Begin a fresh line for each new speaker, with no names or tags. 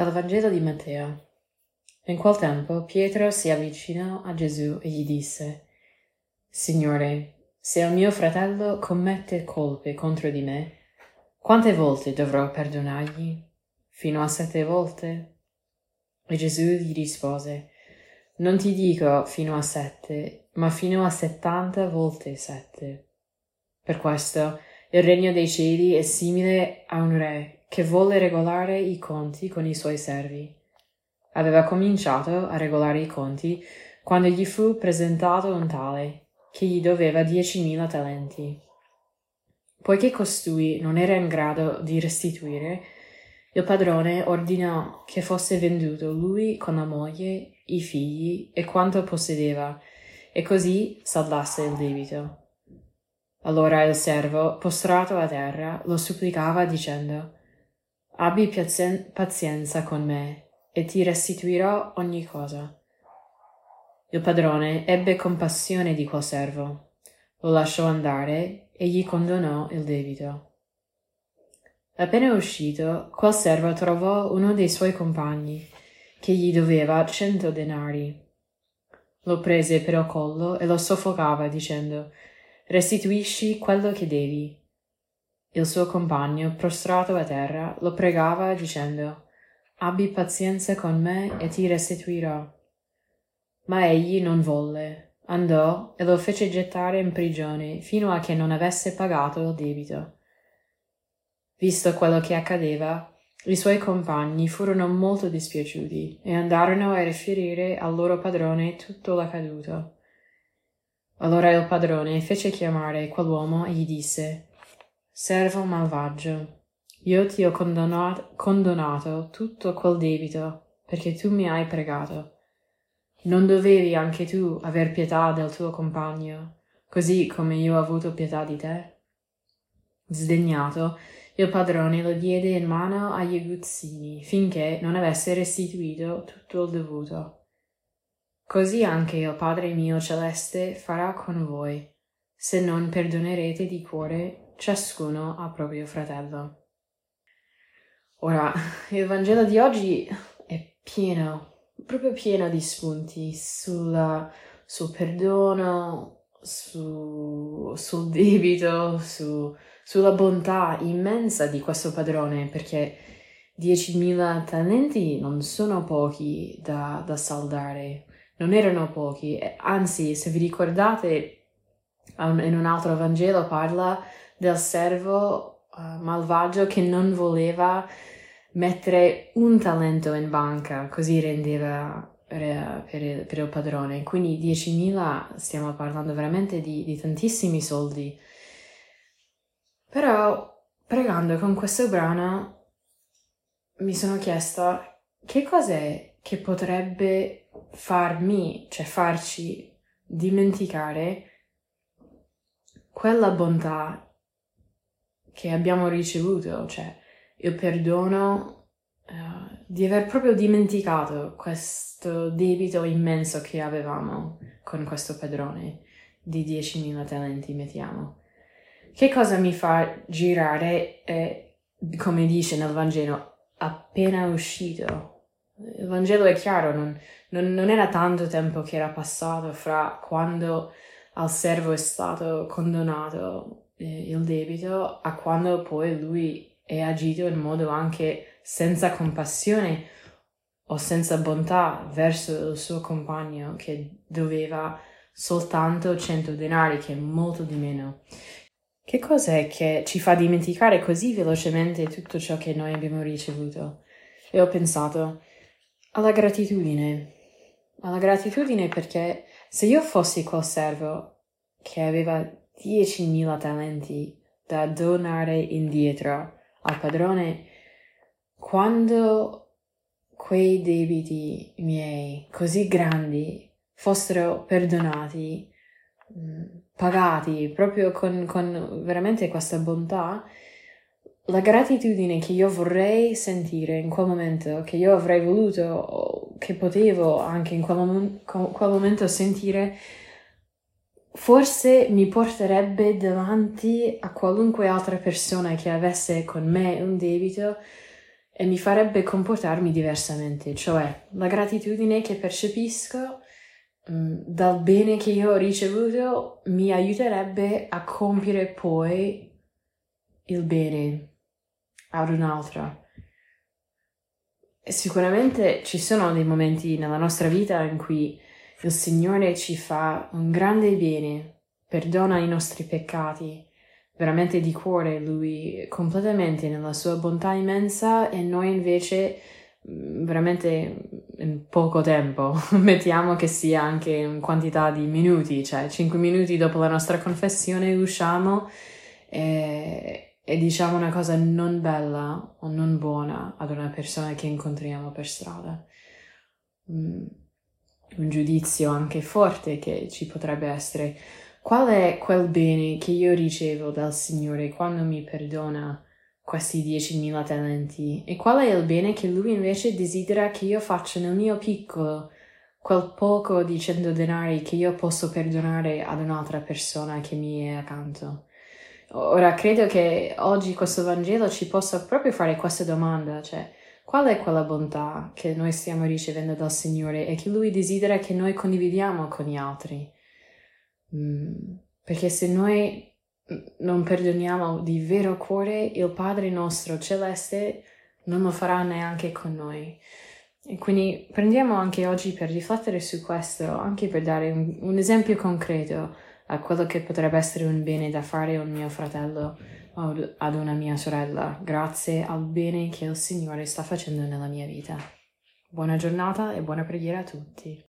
Dal Vangelo di Matteo. In quel tempo Pietro si avvicinò a Gesù e gli disse, Signore, se il mio fratello commette colpe contro di me, quante volte dovrò perdonargli? Fino a sette volte? E Gesù gli rispose, Non ti dico fino a sette, ma fino a settanta volte sette. Per questo il regno dei cieli è simile a un re che volle regolare i conti con i suoi servi. Aveva cominciato a regolare i conti quando gli fu presentato un tale che gli doveva diecimila talenti. Poiché costui non era in grado di restituire, il padrone ordinò che fosse venduto lui con la moglie, i figli e quanto possedeva, e così saldasse il debito. Allora il servo, postrato a terra, lo supplicava dicendo Abbi pazienza con me e ti restituirò ogni cosa. Il padrone ebbe compassione di quel servo, lo lasciò andare e gli condonò il debito. Appena uscito, quel servo trovò uno dei suoi compagni, che gli doveva cento denari. Lo prese per il collo e lo soffocava dicendo Restituisci quello che devi. Il suo compagno, prostrato a terra, lo pregava dicendo Abbi pazienza con me e ti restituirò. Ma egli non volle, andò e lo fece gettare in prigione fino a che non avesse pagato il debito. Visto quello che accadeva, i suoi compagni furono molto dispiaciuti e andarono a riferire al loro padrone tutto l'accaduto. Allora il padrone fece chiamare quell'uomo e gli disse Servo malvagio, io ti ho condonato, condonato tutto quel debito perché tu mi hai pregato. Non dovevi anche tu aver pietà del tuo compagno, così come io ho avuto pietà di te? Sdegnato, il padrone lo diede in mano agli aguzzini finché non avesse restituito tutto il dovuto. Così anche il Padre mio celeste farà con voi, se non perdonerete di cuore ciascuno ha proprio fratello. Ora, il Vangelo di oggi è pieno, proprio pieno di spunti sulla, sul perdono, su, sul debito, su, sulla bontà immensa di questo padrone, perché 10.000 talenti non sono pochi da, da saldare, non erano pochi, anzi, se vi ricordate, in un altro Vangelo parla del servo uh, malvagio che non voleva mettere un talento in banca, così rendeva per, per, per il padrone. Quindi 10.000 stiamo parlando veramente di, di tantissimi soldi. Però pregando con questo brano mi sono chiesta che cos'è che potrebbe farmi, cioè farci dimenticare quella bontà che abbiamo ricevuto, cioè il perdono uh, di aver proprio dimenticato questo debito immenso che avevamo con questo padrone di 10.000 talenti, mettiamo. Che cosa mi fa girare, eh, come dice nel Vangelo, appena uscito? Il Vangelo è chiaro, non, non, non era tanto tempo che era passato fra quando al servo è stato condonato eh, il debito a quando poi lui è agito in modo anche senza compassione o senza bontà verso il suo compagno che doveva soltanto 100 denari, che è molto di meno. Che cos'è che ci fa dimenticare così velocemente tutto ciò che noi abbiamo ricevuto? E ho pensato alla gratitudine. Alla gratitudine perché se io fossi quel servo che aveva 10.000 talenti da donare indietro. Al padrone quando quei debiti miei così grandi fossero perdonati, mm, pagati proprio con, con veramente questa bontà, la gratitudine che io vorrei sentire in quel momento, che io avrei voluto, che potevo anche in quel, mom- quel momento sentire, forse mi porterebbe davanti a qualunque altra persona che avesse con me un debito e mi farebbe comportarmi diversamente, cioè la gratitudine che percepisco mm, dal bene che io ho ricevuto mi aiuterebbe a compiere poi il bene ad un'altra. Sicuramente ci sono dei momenti nella nostra vita in cui il Signore ci fa un grande bene, perdona i nostri peccati, veramente di cuore lui completamente nella sua bontà immensa e noi invece mm, veramente in poco tempo mettiamo che sia anche in quantità di minuti cioè 5 minuti dopo la nostra confessione usciamo e, e diciamo una cosa non bella o non buona ad una persona che incontriamo per strada. Mm, un giudizio anche forte che ci potrebbe essere Qual è quel bene che io ricevo dal Signore quando mi perdona questi 10.000 talenti? E qual è il bene che Lui invece desidera che io faccia nel mio piccolo, quel poco di 100 denari che io posso perdonare ad un'altra persona che mi è accanto? Ora, credo che oggi questo Vangelo ci possa proprio fare questa domanda, cioè, qual è quella bontà che noi stiamo ricevendo dal Signore e che Lui desidera che noi condividiamo con gli altri? Mm, perché se noi non perdoniamo di vero cuore, il Padre nostro celeste non lo farà neanche con noi. E quindi prendiamo anche oggi per riflettere su questo, anche per dare un, un esempio concreto a quello che potrebbe essere un bene da fare a un mio fratello ad una mia sorella, grazie al bene che il Signore sta facendo nella mia vita. Buona giornata e buona preghiera a tutti.